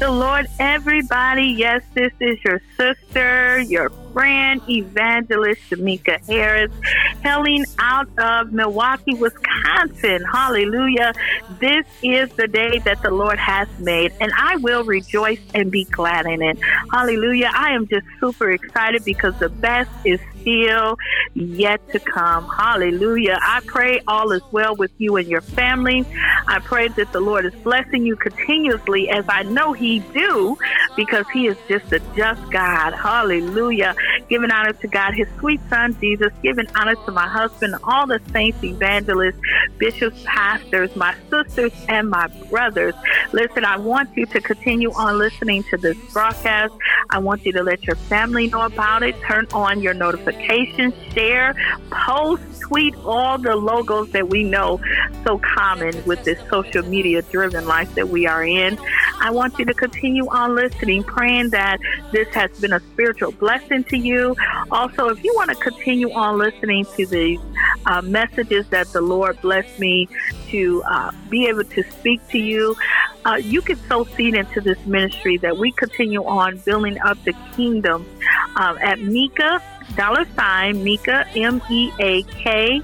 The Lord, everybody. Yes, this is your sister, your friend, evangelist Shamika Harris, hailing out of Milwaukee, Wisconsin. Hallelujah. This is the day that the Lord has made, and I will rejoice and be glad in it. Hallelujah. I am just super excited because the best is still yet to come. Hallelujah. I pray all is well with you and your family. I pray that the Lord is blessing you continuously as I know he do because he is just a just God. Hallelujah. Giving honor to God, his sweet son Jesus, giving honor to my husband, all the saints, evangelists, bishops, pastors, my sisters, and my brothers. Listen, I want you to continue on listening to this broadcast. I want you to let your family know about it. Turn on your notifications, share, post, tweet all the logos that we know so common with this social media driven life that we are in. I want you to continue on listening, praying that this has been a spiritual blessing to you. Also, if you want to continue on listening to these uh, messages that the Lord blessed me to uh, be able to speak to you, uh, you can sow seed into this ministry that we continue on building up the kingdom um, at Mika, dollar sign, Mika, M E A K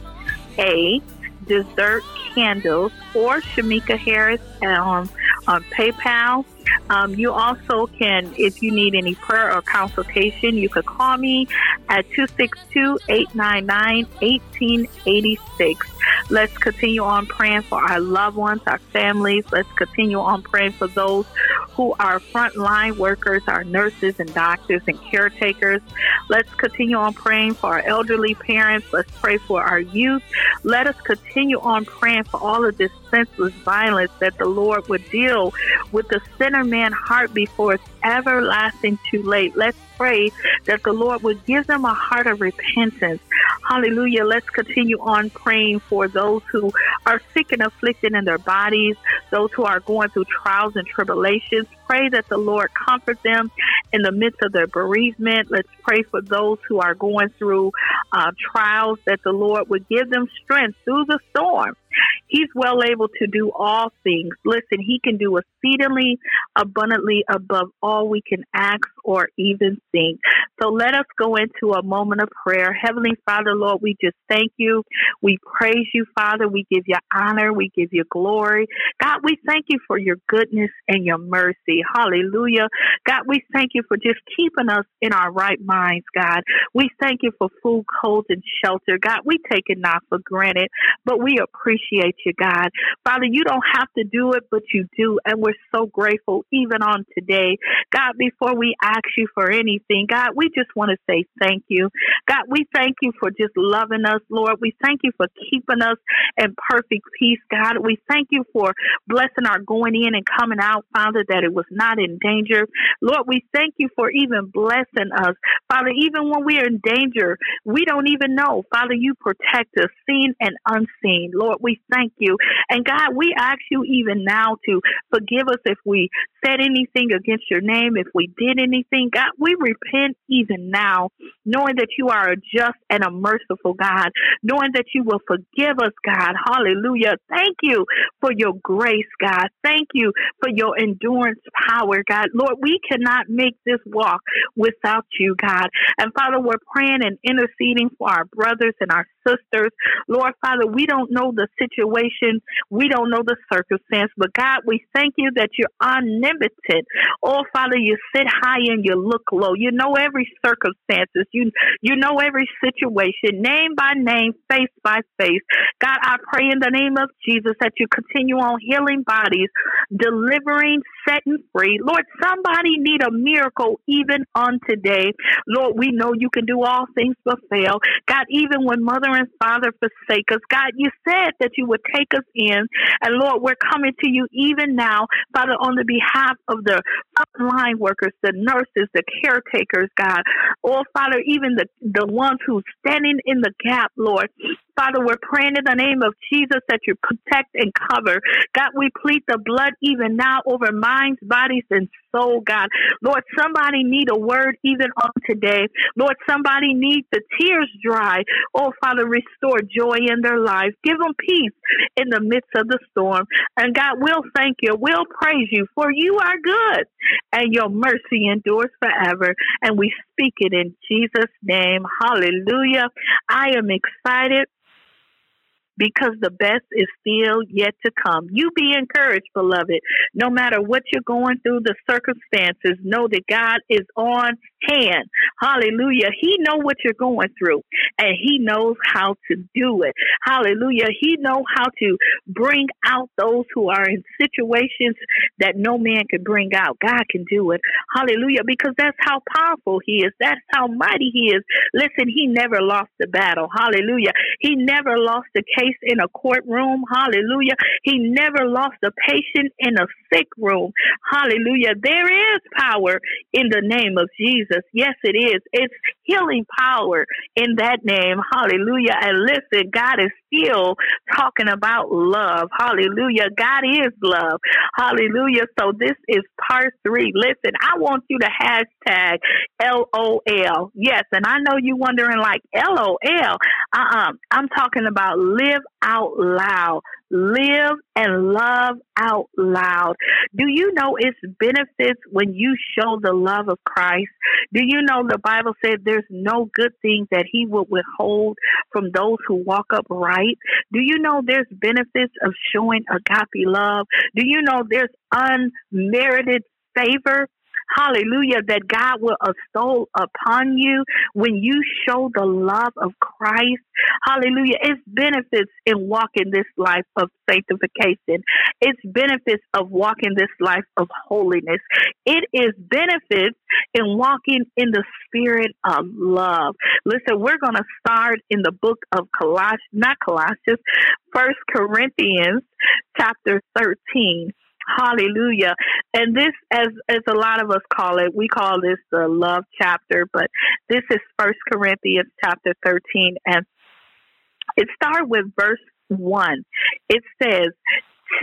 A, dessert candles, or Shamika Harris um, on PayPal. Um, you also can, if you need any prayer or consultation, you could call me at 262 899 1886. Let's continue on praying for our loved ones, our families. Let's continue on praying for those who are frontline workers, our nurses and doctors and caretakers. Let's continue on praying for our elderly parents. Let's pray for our youth. Let us continue on praying for all of this senseless violence that the Lord would deal with the sinner man heart before it's everlasting too late. Let's pray that the Lord would give them a heart of repentance. Hallelujah. Let's continue on praying for those who are sick and afflicted in their bodies, those who are going through trials and tribulations. Pray that the Lord comfort them in the midst of their bereavement. Let's pray for those who are going through uh, trials, that the Lord would give them strength through the storm. He's well able to do all things. Listen, He can do exceedingly abundantly above all we can ask or even think. So let us go into a moment of prayer. Heavenly Father, Lord, we just thank you. We praise you, Father. We give you honor. We give you glory. God, we thank you for your goodness and your mercy. Hallelujah. God, we thank you for just keeping us in our right minds, God. We thank you for food, clothes, and shelter. God, we take it not for granted, but we appreciate you, God. Father, you don't have to do it, but you do. And we're so grateful even on today. God, before we ask you for anything, God, we just want to say thank you. God, we thank you for just loving us, Lord. We thank you for keeping us in perfect peace, God. We thank you for blessing our going in and coming out, Father, that it was not in danger. Lord, we thank you for even blessing us. Father, even when we are in danger, we don't even know. Father, you protect us, seen and unseen. Lord, we thank you. And God, we ask you even now to forgive us if we said anything against your name, if we did anything. God, we repent even now, knowing that you are a just and a merciful God, knowing that you will forgive us, God. Hallelujah. Thank you for your grace, God. Thank you for your endurance power, God. Lord, we cannot make this walk without you, God. And Father, we're praying and interceding for our brothers and our sisters. Lord, Father, we don't know the situation. We don't know the circumstance, but God, we thank you that you're omnipotent. Oh, Father, you sit high and you look low. You know every circumstances. You, you know every situation, name by name, face by face. God, I pray in the name of Jesus that you continue on healing bodies, delivering, setting free. Lord, somebody need a miracle even on today. Lord, we know you can do all things but fail. God, even when mother father forsake us, God, you said that you would take us in. And Lord, we're coming to you even now, Father, on the behalf of the frontline workers, the nurses, the caretakers, God. Oh, Father, even the, the ones who's standing in the gap, Lord. Father, we're praying in the name of Jesus that you protect and cover. God, we plead the blood even now over minds, bodies, and soul, God. Lord, somebody need a word even on today. Lord, somebody needs the tears dry. Oh, Father, restore joy in their lives. Give them peace in the midst of the storm. And God, we'll thank you. We'll praise you for you are good and your mercy endures forever. And we speak it in Jesus' name. Hallelujah. I am excited because the best is still yet to come. You be encouraged, beloved. No matter what you're going through, the circumstances, know that God is on hand. Hallelujah. He know what you're going through and he knows how to do it. Hallelujah. He know how to bring out those who are in situations that no man can bring out. God can do it. Hallelujah. Because that's how powerful he is. That's how mighty he is. Listen, he never lost the battle. Hallelujah. He never lost a case in a courtroom. Hallelujah. He never lost a patient in a sick room. Hallelujah. There is power in the name of Jesus. Jesus. Yes, it is. It's healing power in that name. Hallelujah. And listen, God is still talking about love. Hallelujah. God is love. Hallelujah. So this is part three. Listen, I want you to hashtag LOL. Yes. And I know you're wondering like LOL. Uh-uh. I'm talking about live out loud live and love out loud. Do you know its benefits when you show the love of Christ? Do you know the Bible said there's no good thing that he will withhold from those who walk upright? Do you know there's benefits of showing agape love? Do you know there's unmerited favor hallelujah, that God will bestow upon you when you show the love of Christ. Hallelujah. It's benefits in walking this life of sanctification. It's benefits of walking this life of holiness. It is benefits in walking in the spirit of love. Listen, we're going to start in the book of Colossians, not Colossians, First Corinthians chapter 13. Hallelujah. And this, as, as a lot of us call it, we call this the love chapter, but this is First Corinthians chapter 13. And it starts with verse 1. It says,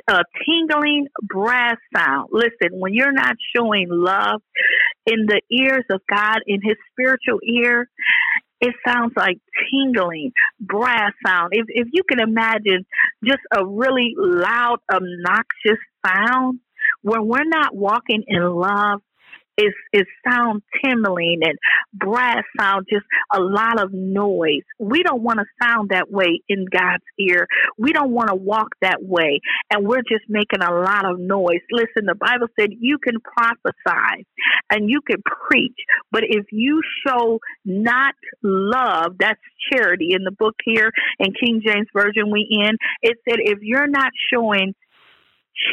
a tingling brass sound. Listen, when you're not showing love in the ears of God, in his spiritual ear, it sounds like tingling brass sound. If if you can imagine just a really loud, obnoxious sound, when we're not walking in love, is is sound timbling and brass sound, just a lot of noise. We don't want to sound that way in God's ear. We don't want to walk that way, and we're just making a lot of noise. Listen, the Bible said you can prophesy and you can preach, but if you show not love, that's charity. In the book here in King James Version we in, it said if you're not showing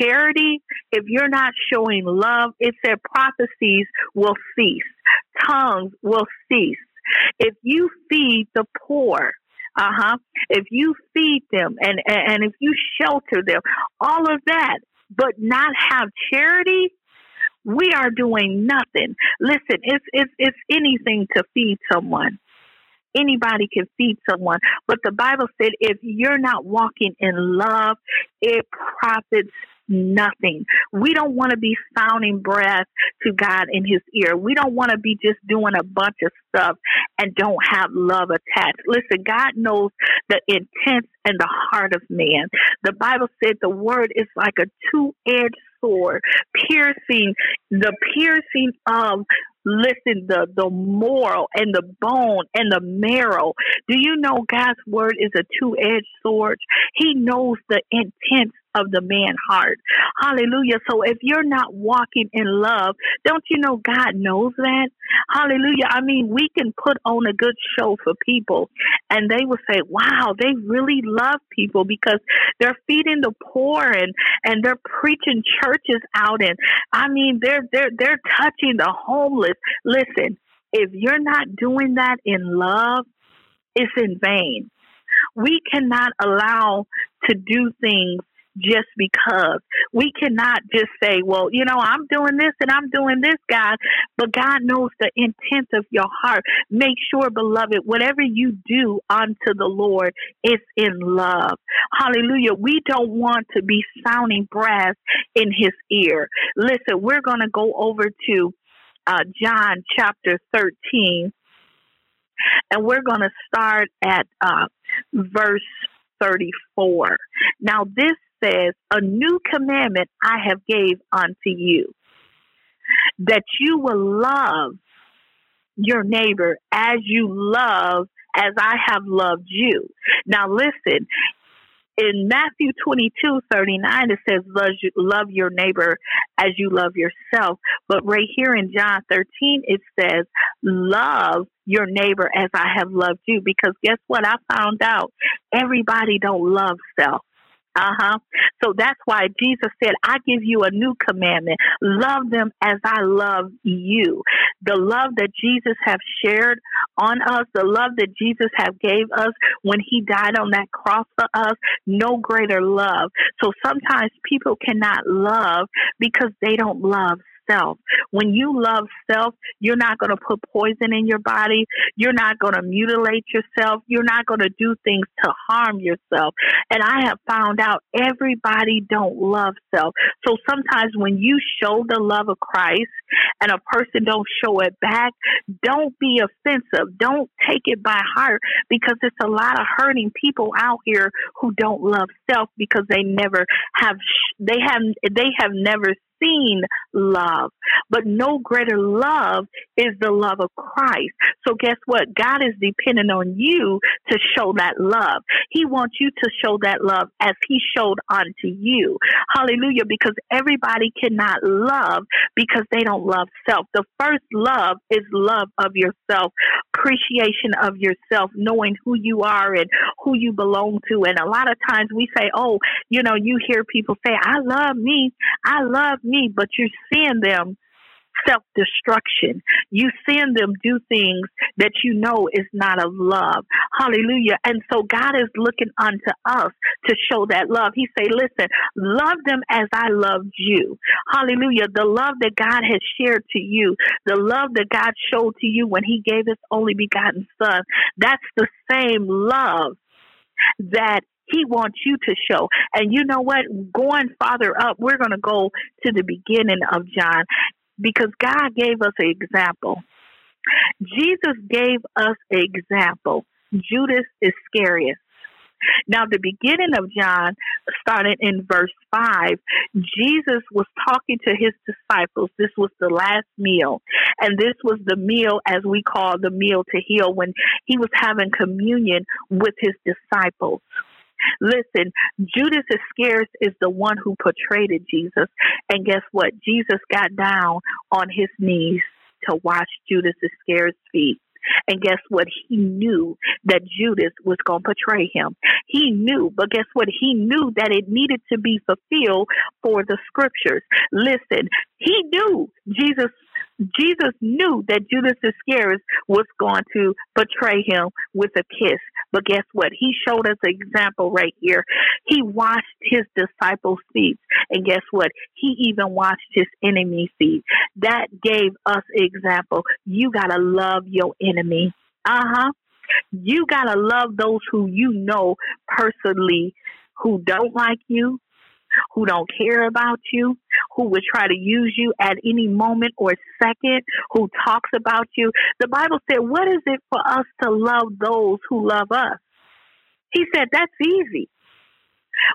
charity, if you're not showing love, it said prophecies will cease, tongues will cease. If you feed the poor, uh huh, if you feed them and, and, if you shelter them, all of that, but not have charity, we are doing nothing. Listen, it's it's it's anything to feed someone anybody can feed someone. But the Bible said if you're not walking in love, it profits nothing. We don't want to be sounding breath to God in his ear. We don't want to be just doing a bunch of stuff and don't have love attached. Listen, God knows the intent and the heart of man. The Bible said the word is like a two edged sword, piercing the piercing of listen the the moral and the bone and the marrow. Do you know god's word is a two-edged sword? He knows the intent of the man heart. Hallelujah. So if you're not walking in love don't you know god knows that? Hallelujah. I mean we can put on a good show for people and they will say wow they really love people because they're feeding the poor and and they're preaching churches out and i mean they're they're they're touching the homeless. Listen, if you're not doing that in love, it's in vain. We cannot allow to do things just because. We cannot just say, well, you know, I'm doing this and I'm doing this, God, but God knows the intent of your heart. Make sure, beloved, whatever you do unto the Lord is in love. Hallelujah. We don't want to be sounding brass in his ear. Listen, we're going to go over to uh, John chapter 13, and we're going to start at uh, verse 34. Now, this says, A new commandment I have gave unto you, that you will love your neighbor as you love as I have loved you. Now listen, in Matthew 22, 39, it says, love, your neighbor as you love yourself. But right here in John 13, it says, love your neighbor as I have loved you. Because guess what? I found out everybody don't love self. Uh huh. So that's why Jesus said, I give you a new commandment. Love them as I love you. The love that Jesus have shared on us, the love that Jesus have gave us when he died on that cross for us, no greater love. So sometimes people cannot love because they don't love self. When you love self, you're not going to put poison in your body. You're not going to mutilate yourself. You're not going to do things to harm yourself. And I have found out everybody don't love self. So sometimes when you show the love of Christ and a person don't show it back, don't be offensive. Don't take it by heart because it's a lot of hurting people out here who don't love self because they never have they have they have never seen love, but no greater love is the love of Christ. So guess what? God is dependent on you to show that love. He wants you to show that love as he showed unto you. Hallelujah. Because everybody cannot love because they don't love self. The first love is love of yourself, appreciation of yourself, knowing who you are and who you belong to. And a lot of times we say, oh, you know, you hear people say, I love me. I love me, but you're seeing them self destruction. You seeing them do things that you know is not of love. Hallelujah. And so God is looking unto us to show that love. He say, listen, love them as I loved you. Hallelujah. The love that God has shared to you, the love that God showed to you when he gave his only begotten son, that's the same love that he wants you to show. And you know what? Going farther up, we're going to go to the beginning of John because God gave us an example. Jesus gave us an example. Judas Iscariot. Now, the beginning of John, started in verse 5, Jesus was talking to his disciples. This was the last meal. And this was the meal, as we call the meal to heal, when he was having communion with his disciples. Listen, Judas Iscariot is the one who portrayed Jesus. And guess what? Jesus got down on his knees to wash Judas Iscariot's feet. And guess what? He knew that Judas was going to betray him. He knew, but guess what? He knew that it needed to be fulfilled for the scriptures. Listen, he knew Jesus Jesus knew that Judas Iscariot was going to betray him with a kiss. But guess what? He showed us an example right here. He washed his disciples' feet. And guess what? He even washed his enemy's feet. That gave us example. You got to love your enemy. Uh huh. You got to love those who you know personally who don't like you, who don't care about you, who would try to use you at any moment or second, who talks about you. The Bible said, What is it for us to love those who love us? He said, That's easy.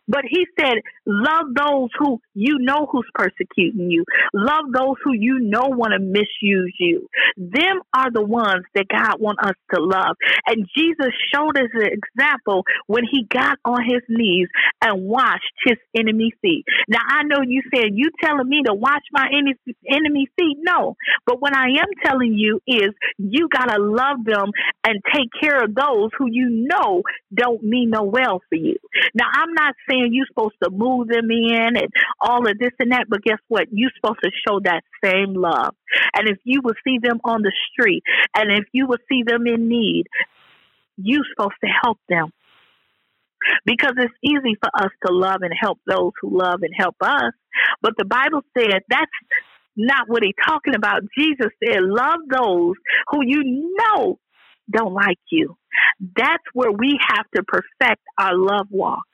But he said, love those who you know who's persecuting you. Love those who you know want to misuse you. Them are the ones that God want us to love. And Jesus showed us an example when he got on his knees and washed his enemy feet. Now I know you said you telling me to wash my enemy feet. No. But what I am telling you is you gotta love them and take care of those who you know don't mean no well for you. Now I'm not saying you're supposed to move them in and all of this and that, but guess what? You're supposed to show that same love. And if you will see them on the street and if you will see them in need, you're supposed to help them. because it's easy for us to love and help those who love and help us. But the Bible said that's not what he's talking about. Jesus said, love those who you know don't like you. That's where we have to perfect our love walk.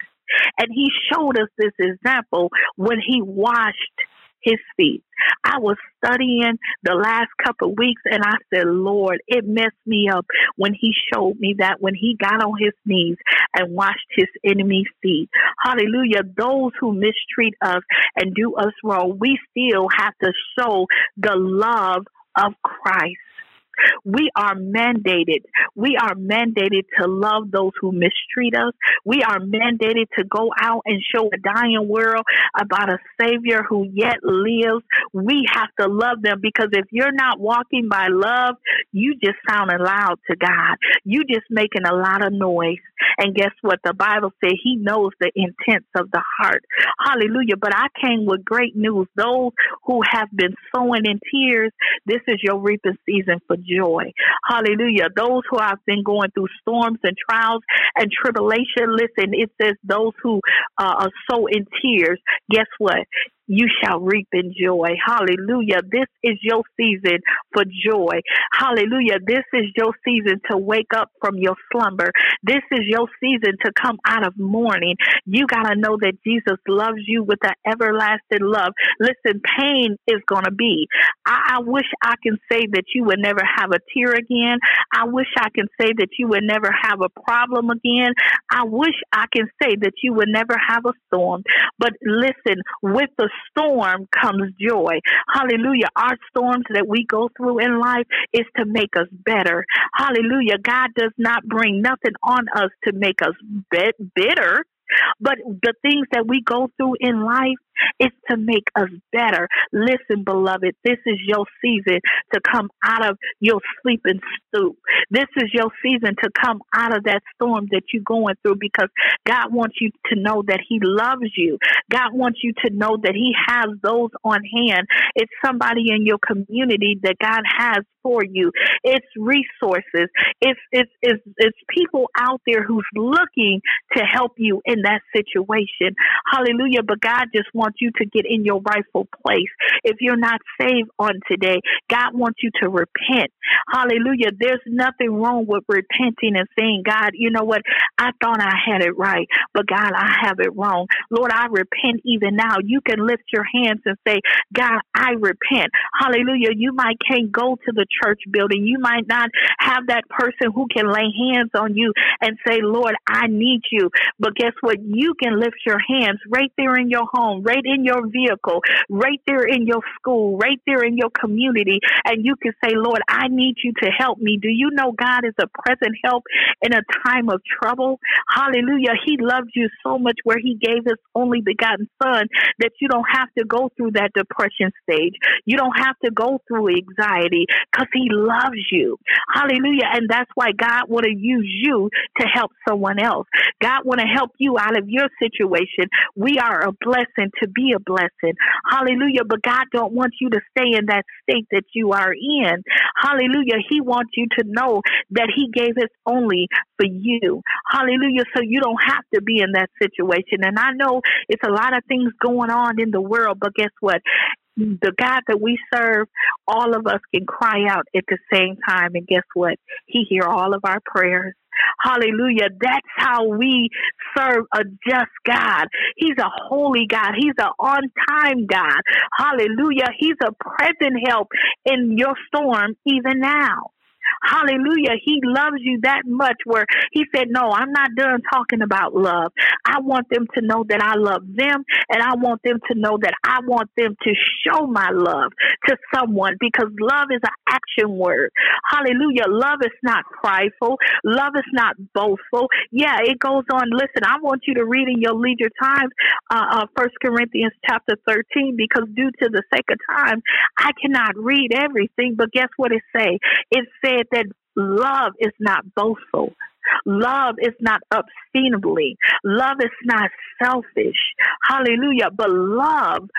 And he showed us this example when he washed his feet. I was studying the last couple of weeks and I said, Lord, it messed me up when he showed me that when he got on his knees and washed his enemy's feet. Hallelujah. Those who mistreat us and do us wrong, we still have to show the love of Christ. We are mandated. We are mandated to love those who mistreat us. We are mandated to go out and show a dying world about a Savior who yet lives. We have to love them because if you're not walking by love, you just sounding loud to God. You just making a lot of noise. And guess what? The Bible says He knows the intents of the heart. Hallelujah. But I came with great news. Those who have been sowing in tears, this is your reaping season for joy. Hallelujah. Those who have been going through storms and trials and tribulation, listen, it says those who uh, are so in tears, guess what? You shall reap in joy. Hallelujah. This is your season for joy. Hallelujah. This is your season to wake up from your slumber. This is your season to come out of mourning. You got to know that Jesus loves you with an everlasting love. Listen, pain is going to be. I, I wish I can say that you would never have a tear again. I wish I can say that you would never have a problem again. I wish I can say that you would never have a storm. But listen, with the storm comes joy. Hallelujah. Our storms that we go through in life is to make us better. Hallelujah. God does not bring nothing on us to make us bit- bitter. But the things that we go through in life is to make us better. Listen, beloved, this is your season to come out of your sleeping stoop. This is your season to come out of that storm that you're going through because God wants you to know that He loves you. God wants you to know that He has those on hand. It's somebody in your community that God has for you. It's resources. It's it's it's, it's people out there who's looking to help you in that situation. Hallelujah. But God just wants you to get in your rightful place. If you're not saved on today, God wants you to repent. Hallelujah. There's nothing wrong with repenting and saying, God, you know what? I thought I had it right, but God, I have it wrong. Lord, I repent even now. You can lift your hands and say, God, I repent. Hallelujah. You might can't go to the church building. You might not have that person who can lay hands on you and say, Lord, I need you. But guess what? You can lift your hands right there in your home, right in your vehicle, right there in your school, right there in your community. And you can say, Lord, I need you to help me. Do you know God is a present help in a time of trouble? Hallelujah. He loves you so much where he gave his only begotten son that you don't have to go through that depression stage. You don't have to go through anxiety because he loves you. Hallelujah. And that's why God want to use you to help someone else. God want to help you out of your situation. We are a blessing to be a blessing. Hallelujah. But God don't want you to stay in that state that you are in. Hallelujah. He wants you to know that he gave his only for you. Hallelujah. So you don't have to be in that situation. And I know it's a lot of things going on in the world, but guess what? The God that we serve, all of us can cry out at the same time. And guess what? He hear all of our prayers. Hallelujah. That's how we serve a just God. He's a holy God. He's an on time God. Hallelujah. He's a present help in your storm even now. Hallelujah. He loves you that much where he said, No, I'm not done talking about love. I want them to know that I love them and I want them to know that I want them to show my love to someone because love is an action word. Hallelujah. Love is not prideful. Love is not boastful. Yeah, it goes on. Listen, I want you to read in your leisure time, uh, uh, 1 Corinthians chapter 13, because due to the sake of time, I cannot read everything, but guess what it say? It said that love is not boastful. Love is not obscenely. Love is not selfish. Hallelujah. But love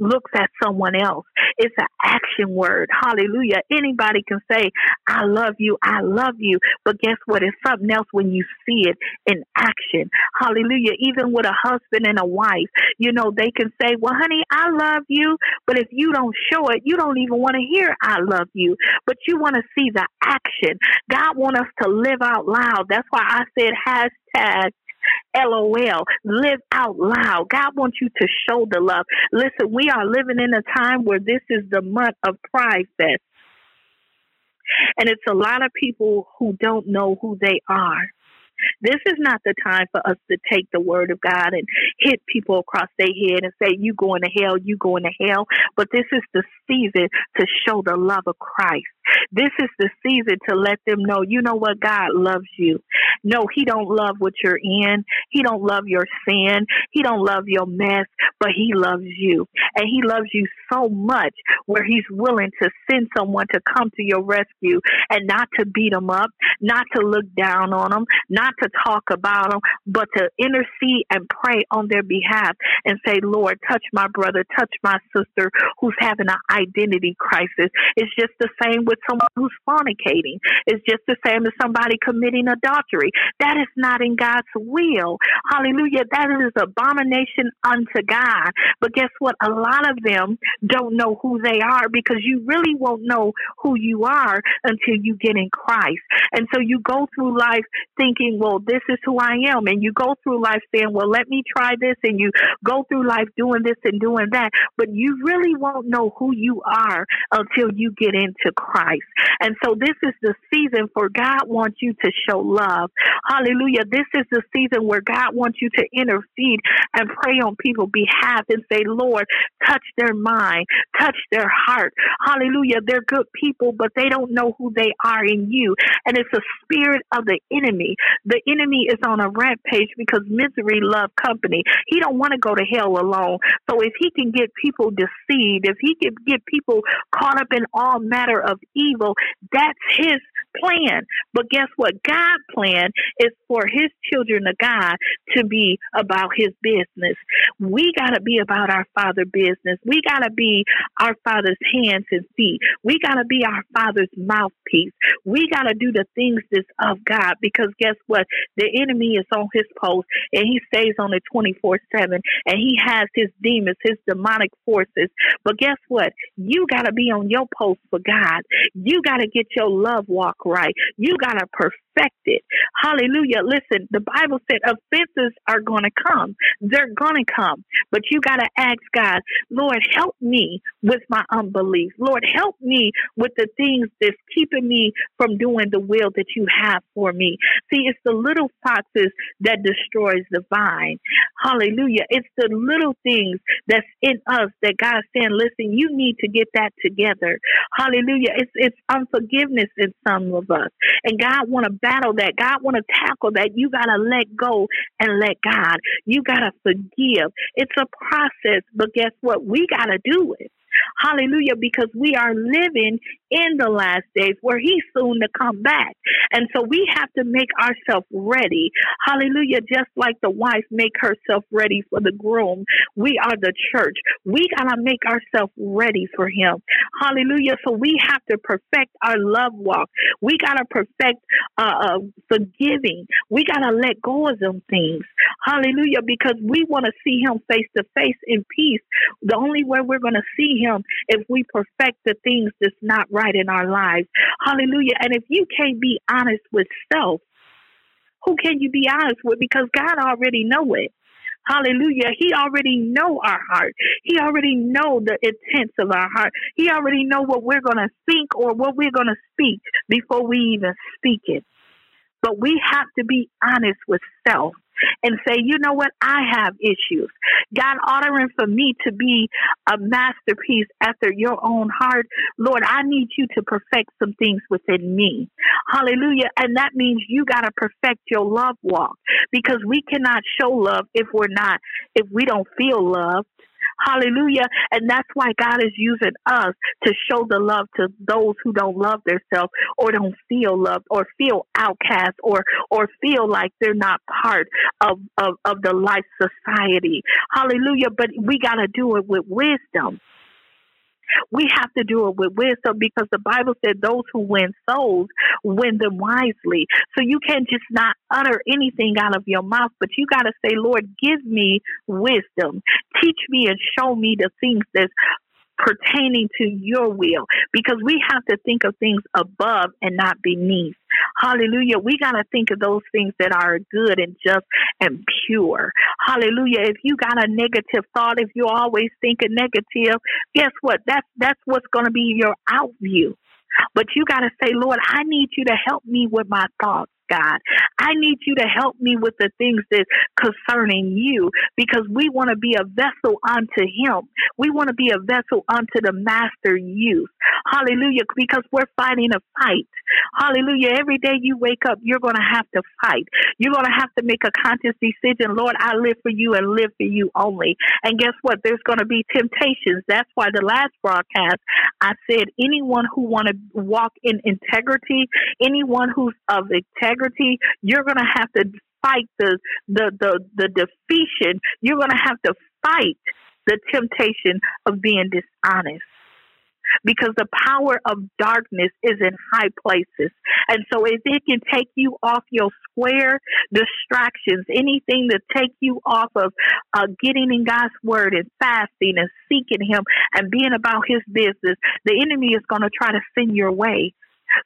looks at someone else. It's an action word. Hallelujah. Anybody can say, I love you, I love you. But guess what? It's something else when you see it in action. Hallelujah. Even with a husband and a wife, you know, they can say, Well, honey, I love you. But if you don't show it, you don't even want to hear I love you. But you want to see the action. God wants us to live out loud. That's why I said hashtag LOL. Live out loud. God wants you to show the love. Listen, we are living in a time where this is the month of Pride Fest. And it's a lot of people who don't know who they are. This is not the time for us to take the word of God and hit people across their head and say, You going to hell, you going to hell. But this is the season to show the love of Christ. This is the season to let them know, you know what, God loves you. No, He don't love what you're in. He don't love your sin. He don't love your mess, but He loves you. And He loves you so much where He's willing to send someone to come to your rescue and not to beat them up, not to look down on them, not to talk about them, but to intercede and pray on their behalf and say, Lord, touch my brother, touch my sister who's having an identity crisis. It's just the same with someone who's fornicating. It's just the same as somebody committing adultery. That is not in God's will. Hallelujah. That is abomination unto God. But guess what? A lot of them don't know who they are because you really won't know who you are until you get in Christ. And so you go through life thinking, well, this is who I am. And you go through life saying, well, let me try this. And you go through life doing this and doing that. But you really won't know who you are until you get into Christ. And so this is the season for God wants you to show love. Hallelujah. This is the season where God wants you to intercede and pray on people's behalf and say, Lord, touch their mind, touch their heart. Hallelujah. They're good people, but they don't know who they are in you. And it's a spirit of the enemy. The enemy is on a rampage because misery loves company. He don't want to go to hell alone. So if he can get people deceived, if he can get people caught up in all matter of evil, that's his plan. But guess what? God's plan is for his children of God to be about his business. We got to be about our father business. We got to be our father's hands and feet. We got to be our father's mouthpiece. We got to do the things that's of God because guess what? The enemy is on his post and he stays on it 24 7 and he has his demons, his demonic forces. But guess what? You got to be on your post for God. You got to get your love walk right. You got to perfect it. Hallelujah. Listen, the Bible said offenses are going to come. They're going to come. But you got to ask God, Lord, help me with my unbelief. Lord, help me with the things that's keeping me from doing the will that you have for me. See, it's the little foxes that destroys the vine. Hallelujah. It's the little things that's in us that God's saying, listen, you need to get that together. Hallelujah. It's it's unforgiveness in some of us. And God want to battle that. God want to tackle that. You got to let go and let God. You got to forgive. It's a process, but guess what? We got to do it. Hallelujah. Because we are living in the last days where he's soon to come back. And so we have to make ourselves ready. Hallelujah. Just like the wife make herself ready for the groom. We are the church. We got to make ourselves ready for him. Hallelujah. So we have to perfect our love walk. We got to perfect uh, uh, forgiving. We got to let go of them things. Hallelujah. Because we want to see him face to face in peace. The only way we're to see him if we perfect the things that's not right in our lives. Hallelujah. And if you can't be honest with self, who can you be honest with? Because God already know it. Hallelujah. He already know our heart. He already know the intents of our heart. He already know what we're going to think or what we're going to speak before we even speak it. But we have to be honest with self and say, you know what, I have issues. God ordering for me to be a masterpiece after your own heart. Lord, I need you to perfect some things within me. Hallelujah. And that means you got to perfect your love walk because we cannot show love if we're not, if we don't feel love. Hallelujah. And that's why God is using us to show the love to those who don't love themselves or don't feel loved or feel outcast or or feel like they're not part of, of, of the life society. Hallelujah. But we gotta do it with wisdom. We have to do it with wisdom because the Bible said those who win souls win them wisely. So you can't just not utter anything out of your mouth, but you got to say, Lord, give me wisdom. Teach me and show me the things that's pertaining to your will because we have to think of things above and not beneath. Hallelujah. We got to think of those things that are good and just and pure. Hallelujah. If you got a negative thought, if you always think thinking negative, guess what? That's that's what's going to be your out view. But you got to say, Lord, I need you to help me with my thoughts. God. I need you to help me with the things that concerning you because we want to be a vessel unto him. We want to be a vessel unto the master use. Hallelujah. Because we're fighting a fight. Hallelujah. Every day you wake up, you're going to have to fight. You're going to have to make a conscious decision. Lord, I live for you and live for you only. And guess what? There's going to be temptations. That's why the last broadcast I said anyone who want to walk in integrity, anyone who's of integrity, integrity, you're going to have to fight the the the the. You're going to have to fight the temptation of being dishonest because the power of darkness is in high places. And so if it can take you off your square, distractions, anything to take you off of uh, getting in God's word and fasting and seeking Him and being about His business, the enemy is going to try to send your way.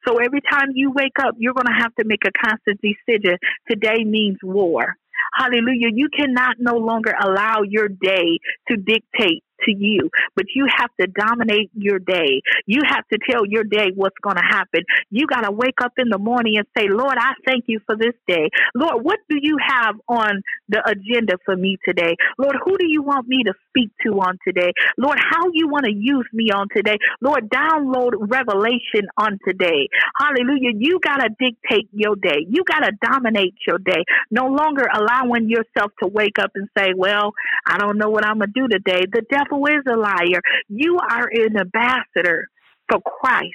So every time you wake up, you're going to have to make a constant decision. Today means war. Hallelujah. You cannot no longer allow your day to dictate to you, but you have to dominate your day. You have to tell your day what's going to happen. You got to wake up in the morning and say, Lord, I thank you for this day. Lord, what do you have on the agenda for me today? Lord, who do you want me to speak to on today? Lord, how you want to use me on today? Lord, download revelation on today. Hallelujah. You got to dictate your day. You got to dominate your day. No longer allowing yourself to wake up and say, well, I don't know what I'm going to do today. The devil devil is a liar. You are an ambassador for Christ.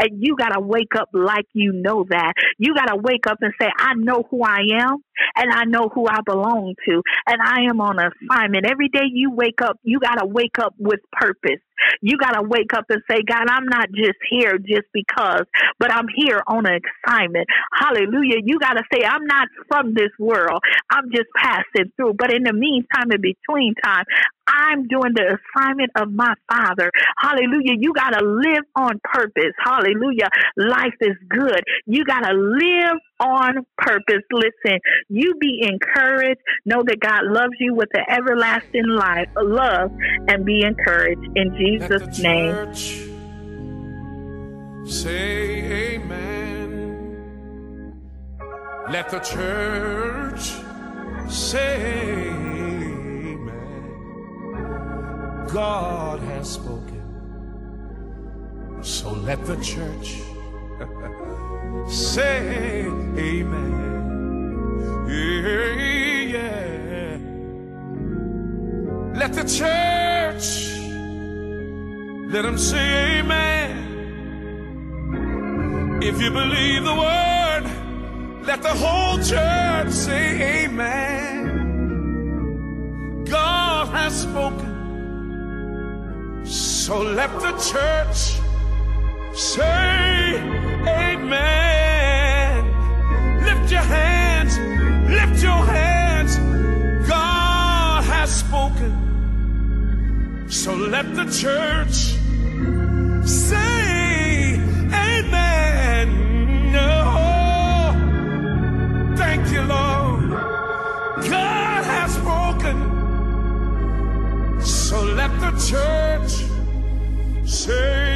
And you got to wake up like you know that. You got to wake up and say, I know who I am and I know who I belong to. And I am on assignment. Every day you wake up, you got to wake up with purpose. You got to wake up and say, God, I'm not just here just because, but I'm here on an assignment. Hallelujah. You got to say, I'm not from this world. I'm just passing through. But in the meantime, in between time, I'm doing the assignment of my Father. Hallelujah. You got to live on purpose. Hallelujah. Life is good. You got to live on purpose. Listen, you be encouraged. Know that God loves you with an everlasting life, love, and be encouraged in Jesus' name. Say amen. Let the church say amen. God has spoken. So let the church say amen. Yeah, yeah. Let the church, let them say amen. If you believe the word, let the whole church say amen. God has spoken. So let the church say amen. Lift your hands, lift your hands. God has spoken. So let the church say amen. No, thank you, Lord. God has broken. So let the church say